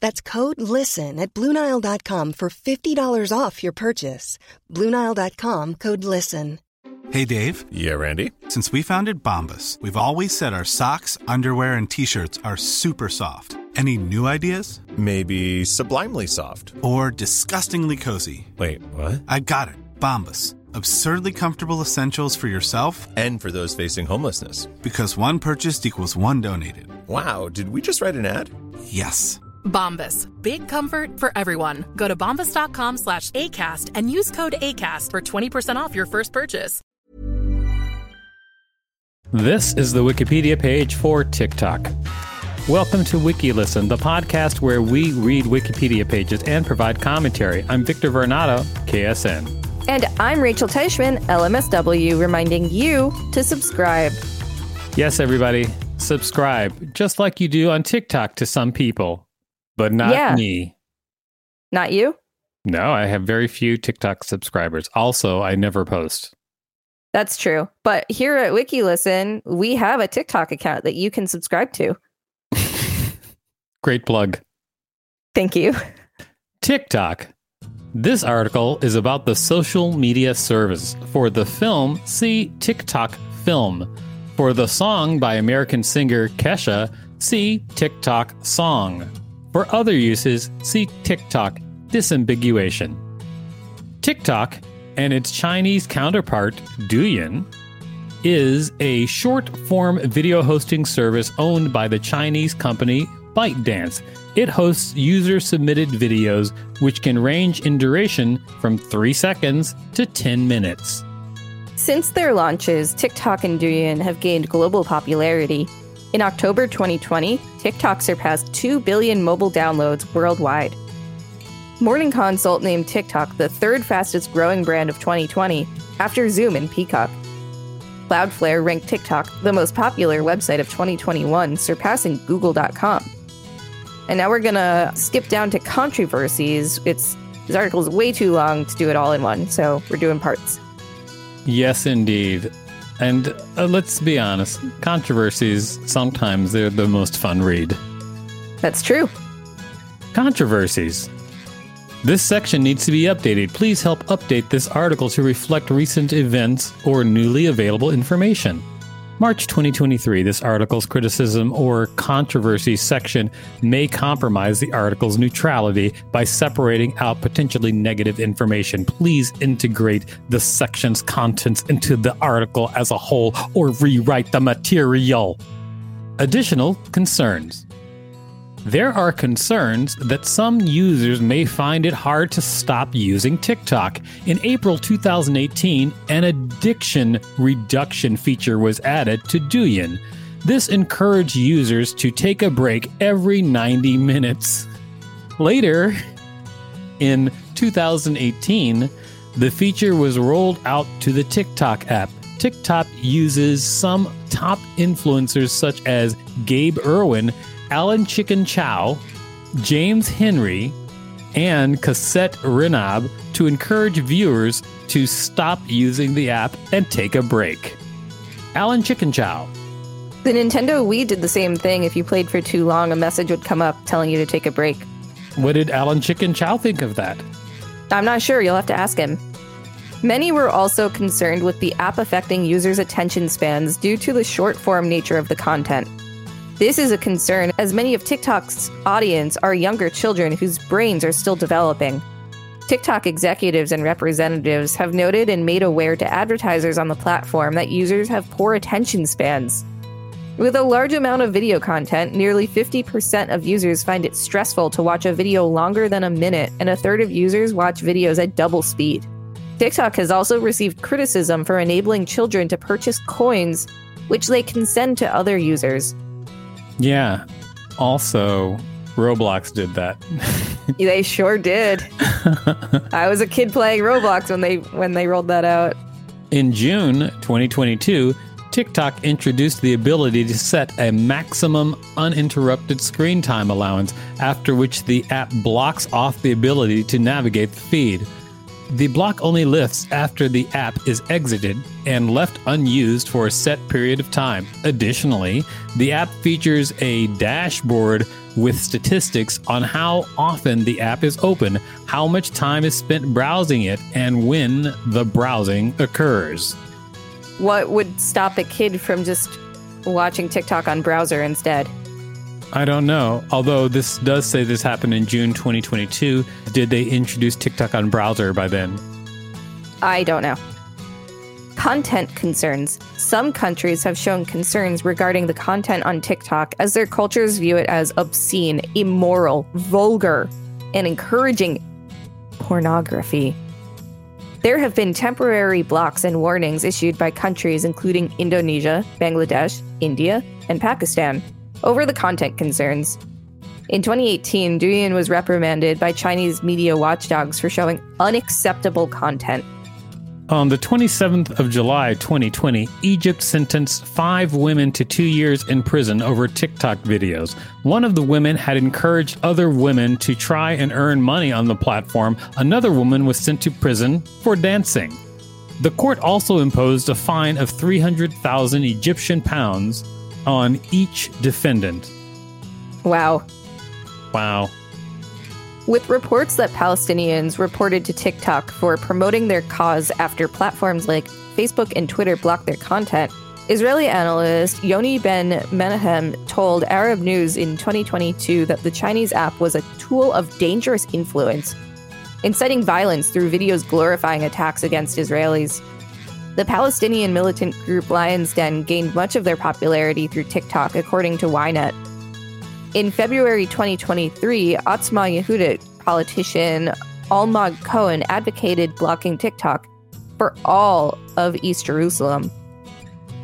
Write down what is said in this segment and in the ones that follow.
That's code LISTEN at Bluenile.com for $50 off your purchase. Bluenile.com code LISTEN. Hey, Dave. Yeah, Randy. Since we founded Bombas, we've always said our socks, underwear, and t shirts are super soft. Any new ideas? Maybe sublimely soft. Or disgustingly cozy. Wait, what? I got it. Bombas. Absurdly comfortable essentials for yourself and for those facing homelessness. Because one purchased equals one donated. Wow, did we just write an ad? Yes. Bombas. Big comfort for everyone. Go to bombas.com slash ACAST and use code ACAST for 20% off your first purchase. This is the Wikipedia page for TikTok. Welcome to WikiListen, the podcast where we read Wikipedia pages and provide commentary. I'm Victor Varnado, KSN. And I'm Rachel Teichman, LMSW, reminding you to subscribe. Yes, everybody, subscribe, just like you do on TikTok to some people, but not Yeah. me. Not you? No, I have very few TikTok subscribers. Also, I never post. That's true. But here at WikiListen, we have a TikTok account that you can subscribe to. Great plug. Thank you. TikTok. This article is about the social media service. For the film, see TikTok Film. For the song by American singer Kesha, see TikTok Song. For other uses, see TikTok Disambiguation. TikTok and its Chinese counterpart, Douyin, is a short form video hosting service owned by the Chinese company ByteDance. It hosts user submitted videos which can range in duration from 3 seconds to 10 minutes. Since their launches, TikTok and Douyin have gained global popularity. In October 2020, TikTok surpassed 2 billion mobile downloads worldwide. Morning Consult named TikTok the third fastest growing brand of 2020 after Zoom and Peacock. Cloudflare ranked TikTok the most popular website of 2021, surpassing Google.com. And now we're gonna skip down to controversies. It's this article is way too long to do it all in one, so we're doing parts. Yes, indeed. And uh, let's be honest, controversies sometimes they're the most fun read. That's true. Controversies. This section needs to be updated. Please help update this article to reflect recent events or newly available information. March 2023, this article's criticism or controversy section may compromise the article's neutrality by separating out potentially negative information. Please integrate the section's contents into the article as a whole or rewrite the material. Additional concerns. There are concerns that some users may find it hard to stop using TikTok. In April 2018, an addiction reduction feature was added to Douyin. This encouraged users to take a break every 90 minutes. Later, in 2018, the feature was rolled out to the TikTok app. TikTok uses some top influencers such as Gabe Erwin, Alan Chikin Chow, James Henry, and Cosette Rinab to encourage viewers to stop using the app and take a break. Alan Chikin Chow. The Nintendo Wii did the same thing. If you played for too long, a message would come up telling you to take a break. What did Alan Chikin Chow think of that? I'm not sure. You'll have to ask him. Many were also concerned with the app affecting users' attention spans due to the short form nature of the content. This is a concern as many of TikTok's audience are younger children whose brains are still developing. TikTok executives and representatives have noted and made aware to advertisers on the platform that users have poor attention spans. With a large amount of video content, nearly 50% of users find it stressful to watch a video longer than a minute, and a third of users watch videos at double speed. TikTok has also received criticism for enabling children to purchase coins, which they can send to other users. Yeah. Also, Roblox did that. they sure did. I was a kid playing Roblox when they when they rolled that out. In June 2022, TikTok introduced the ability to set a maximum uninterrupted screen time allowance, after which the app blocks off the ability to navigate the feed. The block only lifts after the app is exited and left unused for a set period of time. Additionally, the app features a dashboard with statistics on how often the app is open, how much time is spent browsing it, and when the browsing occurs. What would stop a kid from just watching TikTok on browser instead? I don't know. Although this does say this happened in June 2022. Did they introduce TikTok on browser by then? I don't know. Content concerns. Some countries have shown concerns regarding the content on TikTok as their cultures view it as obscene, immoral, vulgar, and encouraging pornography. There have been temporary blocks and warnings issued by countries including Indonesia, Bangladesh, India, and Pakistan over the content concerns. In 2018, Douyin was reprimanded by Chinese media watchdogs for showing unacceptable content. On the 27th of July 2020, Egypt sentenced five women to two years in prison over TikTok videos. One of the women had encouraged other women to try and earn money on the platform. Another woman was sent to prison for dancing. The court also imposed a fine of 300,000 Egyptian pounds on each defendant. Wow. Wow. With reports that Palestinians reported to TikTok for promoting their cause after platforms like Facebook and Twitter blocked their content, Israeli analyst Yoni Ben Menahem told Arab News in 2022 that the Chinese app was a tool of dangerous influence, inciting violence through videos glorifying attacks against Israelis. The Palestinian militant group Lions Den gained much of their popularity through TikTok, according to Ynet. In February 2023, Otzma Yehudit politician Almog Cohen advocated blocking TikTok for all of East Jerusalem.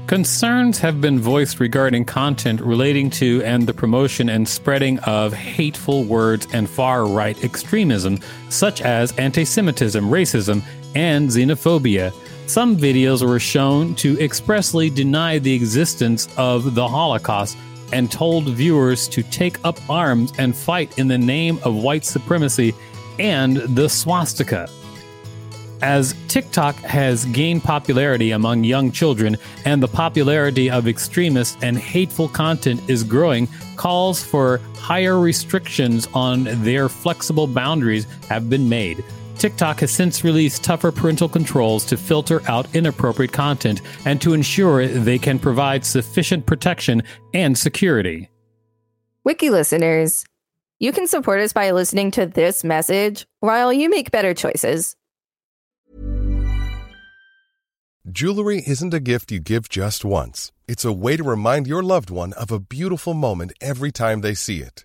Concerns have been voiced regarding content relating to and the promotion and spreading of hateful words and far right extremism, such as anti Semitism, racism, and xenophobia. Some videos were shown to expressly deny the existence of the Holocaust and told viewers to take up arms and fight in the name of white supremacy and the swastika. As TikTok has gained popularity among young children and the popularity of extremist and hateful content is growing, calls for higher restrictions on their flexible boundaries have been made. TikTok has since released tougher parental controls to filter out inappropriate content and to ensure they can provide sufficient protection and security. Wiki listeners, you can support us by listening to this message while you make better choices. Jewelry isn't a gift you give just once, it's a way to remind your loved one of a beautiful moment every time they see it.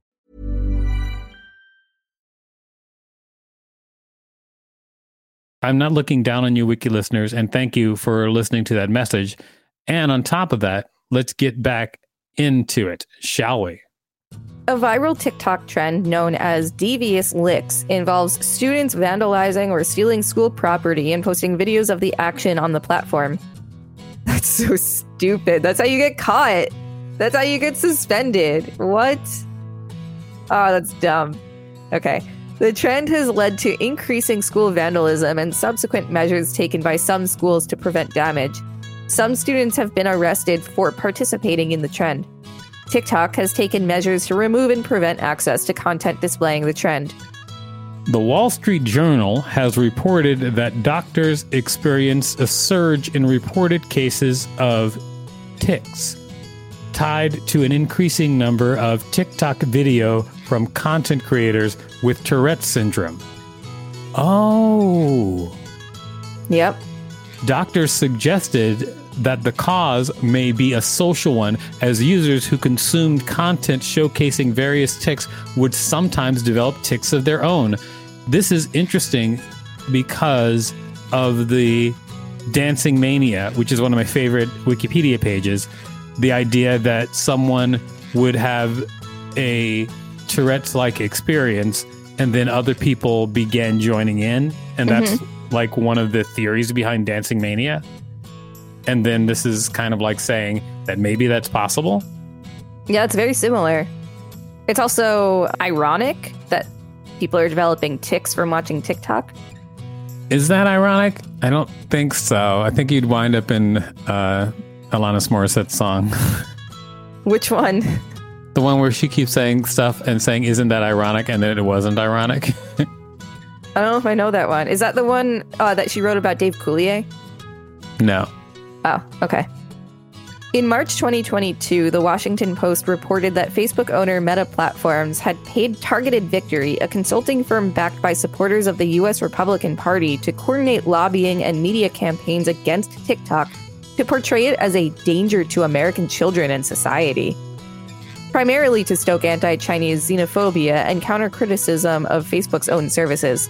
I'm not looking down on you, wiki listeners, and thank you for listening to that message. And on top of that, let's get back into it, shall we? A viral TikTok trend known as Devious Licks involves students vandalizing or stealing school property and posting videos of the action on the platform. That's so stupid. That's how you get caught. That's how you get suspended. What? Oh, that's dumb. Okay. The trend has led to increasing school vandalism and subsequent measures taken by some schools to prevent damage. Some students have been arrested for participating in the trend. TikTok has taken measures to remove and prevent access to content displaying the trend. The Wall Street Journal has reported that doctors experience a surge in reported cases of tics, tied to an increasing number of TikTok video from content creators with Tourette's syndrome. Oh. Yep. Doctors suggested that the cause may be a social one, as users who consumed content showcasing various tics would sometimes develop tics of their own. This is interesting because of the dancing mania, which is one of my favorite Wikipedia pages. The idea that someone would have a Tourette's like experience and then other people began joining in. And that's mm-hmm. like one of the theories behind Dancing Mania. And then this is kind of like saying that maybe that's possible. Yeah, it's very similar. It's also ironic that people are developing tics from watching TikTok. Is that ironic? I don't think so. I think you'd wind up in uh, Alanis Morissette's song. Which one? The one where she keeps saying stuff and saying, Isn't that ironic? And then it wasn't ironic. I don't know if I know that one. Is that the one uh, that she wrote about Dave Coulier? No. Oh, okay. In March 2022, the Washington Post reported that Facebook owner Meta Platforms had paid Targeted Victory, a consulting firm backed by supporters of the U.S. Republican Party, to coordinate lobbying and media campaigns against TikTok to portray it as a danger to American children and society. Primarily to stoke anti Chinese xenophobia and counter criticism of Facebook's own services.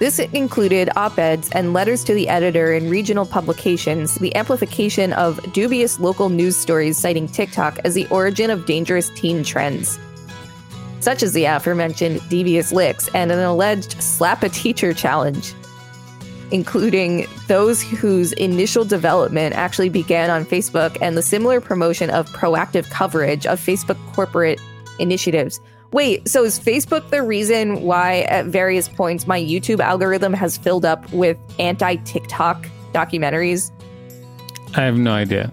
This included op eds and letters to the editor in regional publications, the amplification of dubious local news stories citing TikTok as the origin of dangerous teen trends, such as the aforementioned devious licks and an alleged slap a teacher challenge, including those whose initial development actually began on Facebook and the similar promotion of proactive coverage of Facebook corporate initiatives Wait, so is Facebook the reason why at various points my YouTube algorithm has filled up with anti TikTok documentaries? I have no idea.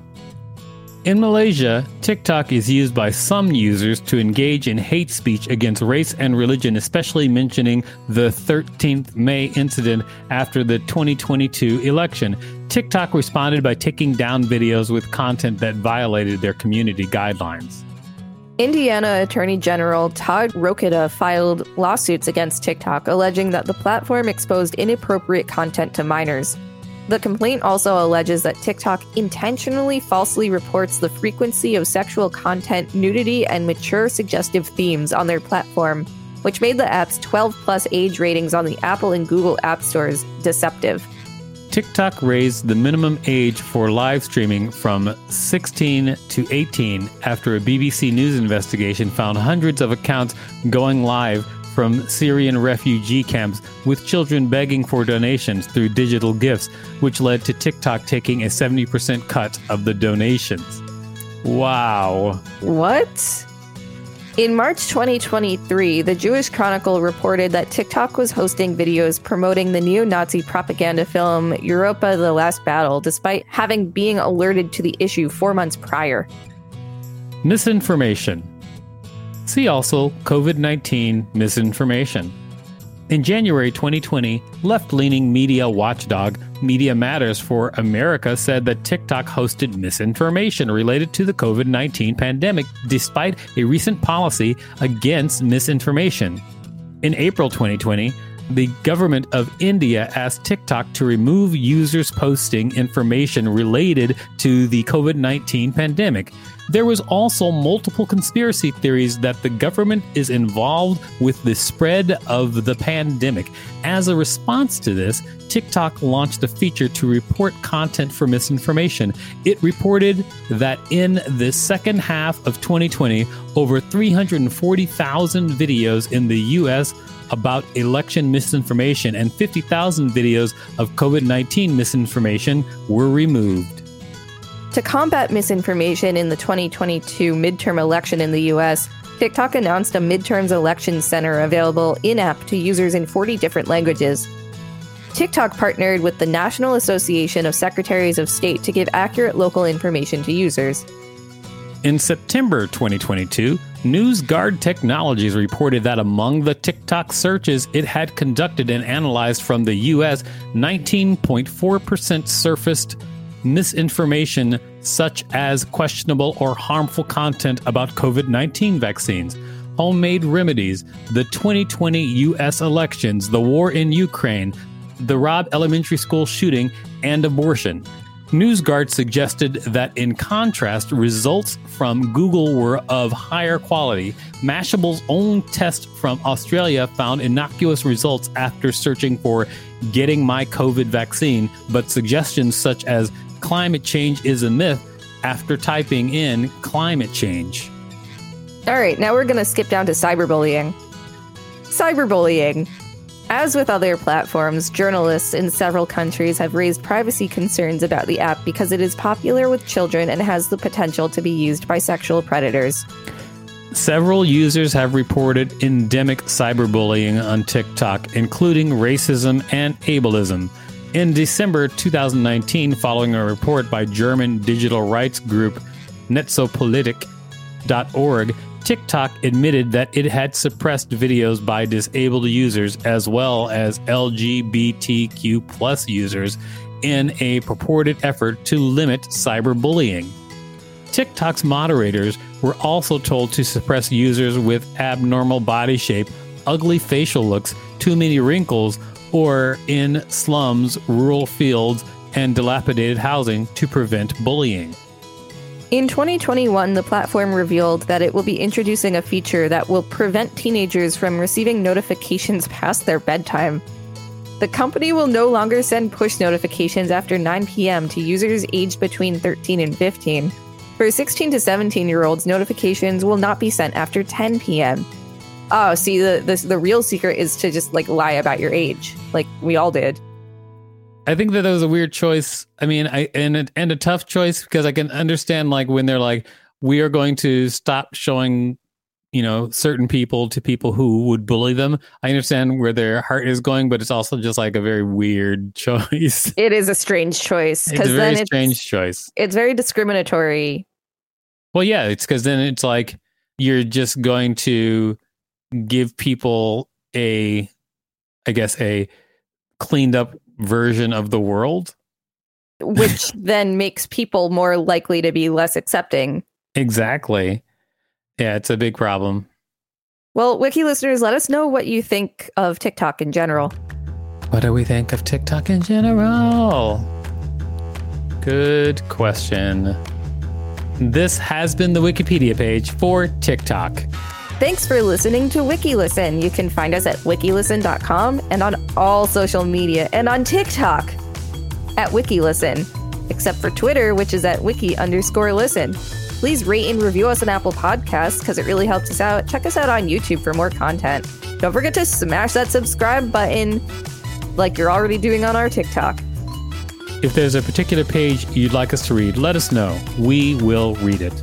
In Malaysia, TikTok is used by some users to engage in hate speech against race and religion, especially mentioning the 13th May incident after the 2022 election. TikTok responded by taking down videos with content that violated their community guidelines. Indiana Attorney General Todd Rokita filed lawsuits against TikTok, alleging that the platform exposed inappropriate content to minors. The complaint also alleges that TikTok intentionally falsely reports the frequency of sexual content, nudity, and mature suggestive themes on their platform, which made the app's 12 plus age ratings on the Apple and Google App Stores deceptive. TikTok raised the minimum age for live streaming from 16 to 18 after a BBC News investigation found hundreds of accounts going live from Syrian refugee camps with children begging for donations through digital gifts, which led to TikTok taking a 70% cut of the donations. Wow. What? In March 2023, the Jewish Chronicle reported that TikTok was hosting videos promoting the neo Nazi propaganda film Europa the Last Battle, despite having being alerted to the issue four months prior. Misinformation. See also COVID 19 misinformation. In January 2020, left leaning media watchdog Media Matters for America said that TikTok hosted misinformation related to the COVID 19 pandemic, despite a recent policy against misinformation. In April 2020, the government of India asked TikTok to remove users posting information related to the COVID 19 pandemic. There was also multiple conspiracy theories that the government is involved with the spread of the pandemic. As a response to this, TikTok launched a feature to report content for misinformation. It reported that in the second half of 2020, over 340,000 videos in the US about election misinformation and 50,000 videos of COVID 19 misinformation were removed. To combat misinformation in the 2022 midterm election in the US, TikTok announced a midterms election center available in app to users in 40 different languages. TikTok partnered with the National Association of Secretaries of State to give accurate local information to users. In September 2022, NewsGuard Technologies reported that among the TikTok searches it had conducted and analyzed from the US, 19.4% surfaced misinformation such as questionable or harmful content about COVID 19 vaccines, homemade remedies, the 2020 U.S. elections, the war in Ukraine, the Robb Elementary School shooting, and abortion. NewsGuard suggested that, in contrast, results from Google were of higher quality. Mashable's own test from Australia found innocuous results after searching for getting my COVID vaccine, but suggestions such as climate change is a myth after typing in climate change. All right, now we're going to skip down to cyberbullying. Cyberbullying. As with other platforms, journalists in several countries have raised privacy concerns about the app because it is popular with children and has the potential to be used by sexual predators. Several users have reported endemic cyberbullying on TikTok, including racism and ableism. In December 2019, following a report by German digital rights group Netzpolitik.org, TikTok admitted that it had suppressed videos by disabled users as well as LGBTQ plus users in a purported effort to limit cyberbullying. TikTok's moderators were also told to suppress users with abnormal body shape, ugly facial looks, too many wrinkles, or in slums, rural fields, and dilapidated housing to prevent bullying. In 2021, the platform revealed that it will be introducing a feature that will prevent teenagers from receiving notifications past their bedtime. The company will no longer send push notifications after 9 p.m. to users aged between 13 and 15. For 16 to 17 year olds, notifications will not be sent after 10 p.m. Oh, see, the, the the real secret is to just like lie about your age, like we all did. I think that that was a weird choice. I mean, I and a, and a tough choice because I can understand like when they're like, we are going to stop showing, you know, certain people to people who would bully them. I understand where their heart is going, but it's also just like a very weird choice. It is a strange choice It's a very then it's strange choice. it's very discriminatory. Well, yeah, it's because then it's like you're just going to give people a, I guess, a cleaned up version of the world. which then makes people more likely to be less accepting. Exactly. Yeah, it's a big problem. Well, wiki listeners, let us know what you think of TikTok in general. What do we think of TikTok in general? Good question. This has been the Wikipedia page for TikTok. Thanks for listening to WikiListen. You can find us at wikilisten.com and on all social media and on TikTok at WikiListen, except for Twitter, which is at wiki underscore listen. Please rate and review us on Apple Podcasts because it really helps us out. Check us out on YouTube for more content. Don't forget to smash that subscribe button like you're already doing on our TikTok. If there's a particular page you'd like us to read, let us know. We will read it.